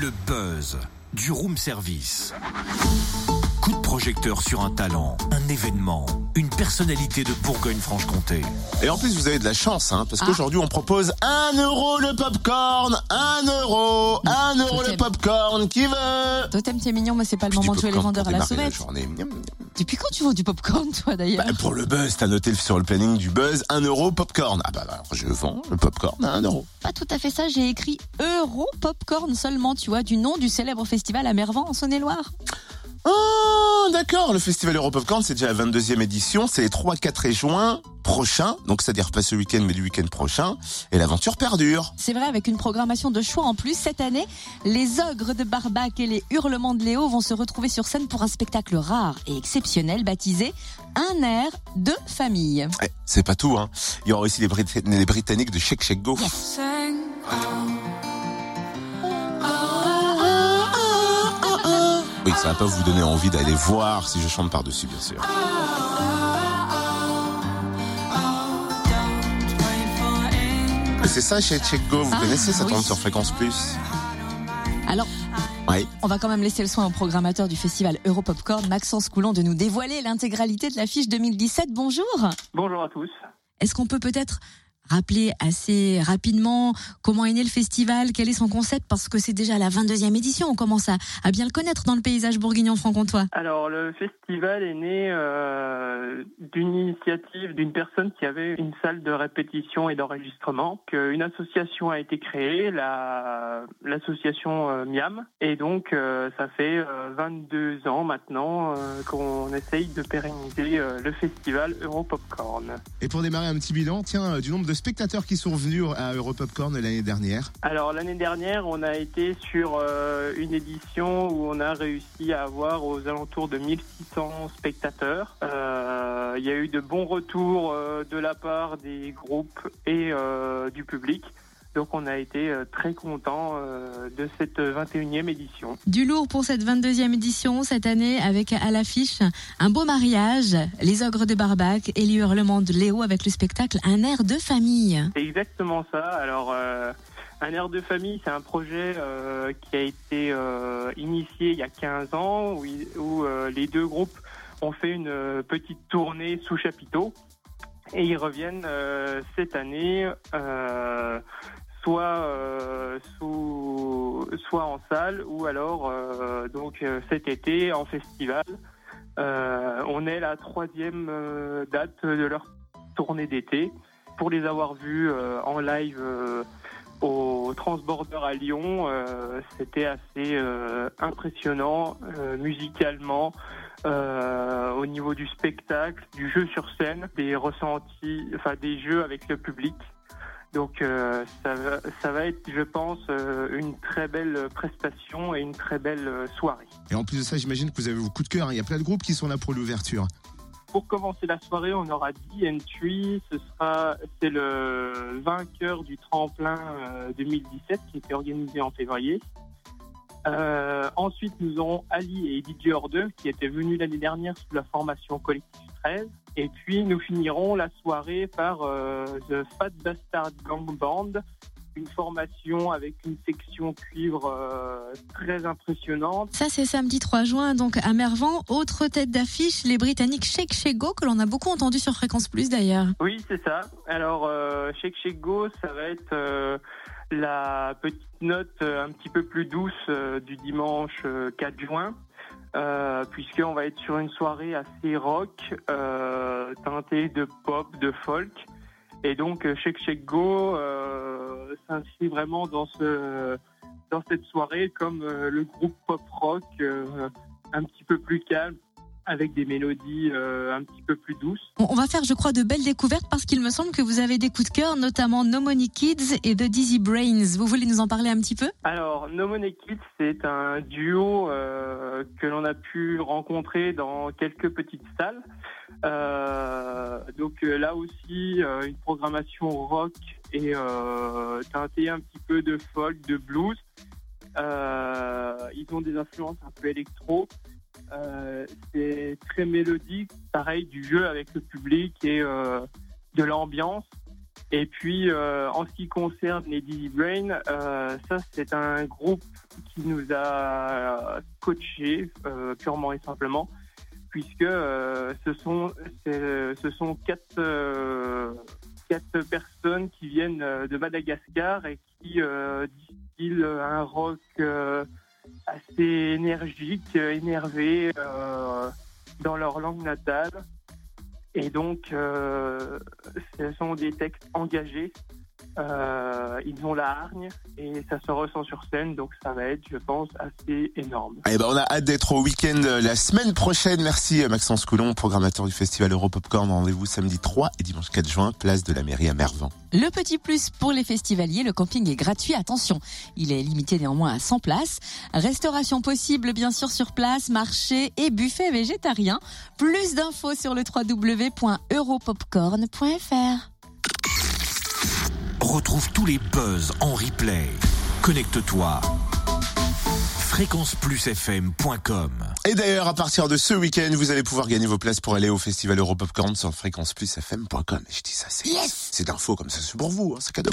Le buzz du room service. Coup de projecteur sur un talent, un événement, une personnalité de Bourgogne-Franche-Comté. Et en plus, vous avez de la chance, hein, parce Ah. qu'aujourd'hui, on propose 1 euro le popcorn, 1 euro, 1 euro le Totem. popcorn, qui veut Totem, t'es mignon, mais c'est pas le moment de Du tuer les vendeurs à la sauvette. Depuis quand tu vends du popcorn, toi, d'ailleurs Bah, pour le buzz, t'as noté sur le planning du buzz 1 euro popcorn. Ah bah alors, je vends le popcorn à 1 euro. Pas tout à fait ça, j'ai écrit Euro Popcorn seulement, tu vois, du nom du célèbre festival à Mervan en Saône-et-Loire. D'accord, le festival Euro Popcorn, c'est déjà la 22e édition, c'est les 3, 4 et juin prochains, donc c'est-à-dire pas ce week-end, mais le week-end prochain, et l'aventure perdure. C'est vrai, avec une programmation de choix en plus, cette année, les ogres de Barbac et les hurlements de Léo vont se retrouver sur scène pour un spectacle rare et exceptionnel baptisé Un air de famille. Eh, c'est pas tout, hein. Il y aura aussi les, Brit- les Britanniques de Shake Shake Go. Oui, ça va pas vous donner envie d'aller voir si je chante par-dessus, bien sûr. Mais c'est ça, Shake Go, vous Ah, connaissez, ça oui. tourne sur Fréquence Plus? Alors, Oui. on va quand même laisser le soin au programmateur du festival Euro Popcorn, Maxence Coulon, de nous dévoiler l'intégralité de l'affiche 2017. Bonjour Bonjour à tous. Est-ce qu'on peut peut-être rappeler assez rapidement comment est né le festival, quel est son concept Parce que c'est déjà la 22e édition, on commence à, à bien le connaître dans le paysage bourguignon-franc-comtois. Alors le festival est né euh, d'une initiative d'une personne qui avait une salle de répétition et d'enregistrement. Que Une association a été créée, la l'association euh, Miam, et donc euh, ça fait euh, 22 ans maintenant euh, qu'on essaye de pérenniser euh, le festival Europopcorn. Et pour démarrer un petit bilan, tiens, euh, du nombre de spectateurs qui sont venus à Europopcorn l'année dernière. Alors l'année dernière, on a été sur euh, une édition où on a réussi à avoir aux alentours de 1600 spectateurs. Euh, Il y a eu de bons retours euh, de la part des groupes et du public. Donc on a été euh, très contents euh, de cette 21e édition. Du lourd pour cette 22e édition cette année avec à l'affiche un beau mariage, les ogres de Barbac et les hurlements de Léo avec le spectacle Un air de famille. C'est exactement ça. Alors, euh, un air de famille, c'est un projet euh, qui a été euh, initié il y a 15 ans, où, les deux groupes ont fait une petite tournée sous chapiteau. Et ils reviennent euh, cette année, euh, soit euh, sous, soit en salle, ou alors euh, donc euh, cet été en festival. On est la troisième date de leur tournée d'été pour les avoir vus en live au Transborder à Lyon, c'était assez impressionnant musicalement, au niveau du spectacle, du jeu sur scène, des ressentis, enfin des jeux avec le public. Donc euh, ça, va, ça va être, je pense, euh, une très belle prestation et une très belle euh, soirée. Et en plus de ça, j'imagine que vous avez vos coups de cœur. Il y a plein de groupes qui sont là pour l'ouverture. Pour commencer la soirée, on aura D Entry. Ce sera, c'est le vainqueur du tremplin euh, 2017 qui était organisé en février. Ensuite, nous aurons Ali et DJ Horde qui étaient venus l'année dernière sous la formation Collectif 13. Et puis, nous finirons la soirée par euh, The Fat Bastard Gang Band, une formation avec une section cuivre euh, très impressionnante. Ça, c'est samedi 3 juin, donc à Mervan. Autre tête d'affiche, les Britanniques Shake Shake Go, que l'on a beaucoup entendu sur Fréquence Plus d'ailleurs. Oui, c'est ça. Alors, euh, Shake Shake Go, ça va être euh, la petite note un petit peu plus douce du dimanche euh, 4 juin, euh, puisqu'on va être sur une soirée assez rock, euh, teintée de pop, de folk. Et donc, euh, Shake Shake Go euh, s'inscrit vraiment dans, ce, dans cette soirée comme euh, le groupe pop rock un petit peu plus calme, avec des mélodies euh, un petit peu plus douces. On va faire, je crois, de belles découvertes parce qu'il me semble que vous avez des coups de cœur, notamment No Money Kids et The Dizzy Brains. Vous voulez nous en parler un petit peu? Alors, No Money Kids, c'est un duo euh, que l'on a pu rencontrer dans quelques petites salles. Euh, donc euh, là aussi, euh, une programmation rock et euh, teintée un petit peu de folk, de blues. Euh, ils ont des influences un peu électro. Euh, c'est très mélodique, pareil, du jeu avec le public et euh, de l'ambiance. Et puis, euh, en ce qui concerne les Dizzy Brain, ça c'est un groupe qui nous a coachés purement et simplement, puisque ce sont ce sont quatre quatre personnes qui viennent de Madagascar et qui distillent un rock assez énergique, euh, énervé euh, dans leur langue natale. Et donc, euh, ce sont des textes engagés. Euh, ils ont la hargne et ça se ressent sur scène, donc ça va être, je pense, assez énorme. Eh ben, on a hâte d'être au week-end euh, la semaine prochaine. Merci euh, Maxence Coulon, programmateur du festival Europopcorn. Rendez-vous samedi 3 et dimanche 4 juin, place de la mairie à Mervan. Le petit plus pour les festivaliers, le camping est gratuit. Attention, il est limité néanmoins à 100 places. Restauration possible bien sûr sur place, marché et buffet végétarien. Plus d'infos sur le www.europopcorn.fr. Retrouve tous les buzz en replay. Connecte-toi. fréquenceplusfm.com Et d'ailleurs, à partir de ce week-end, vous allez pouvoir gagner vos places pour aller au festival Europopcorn sur fréquenceplusfm.com. Et je dis ça, c'est, c'est d'infos comme ça, c'est pour vous, hein, c'est cadeau.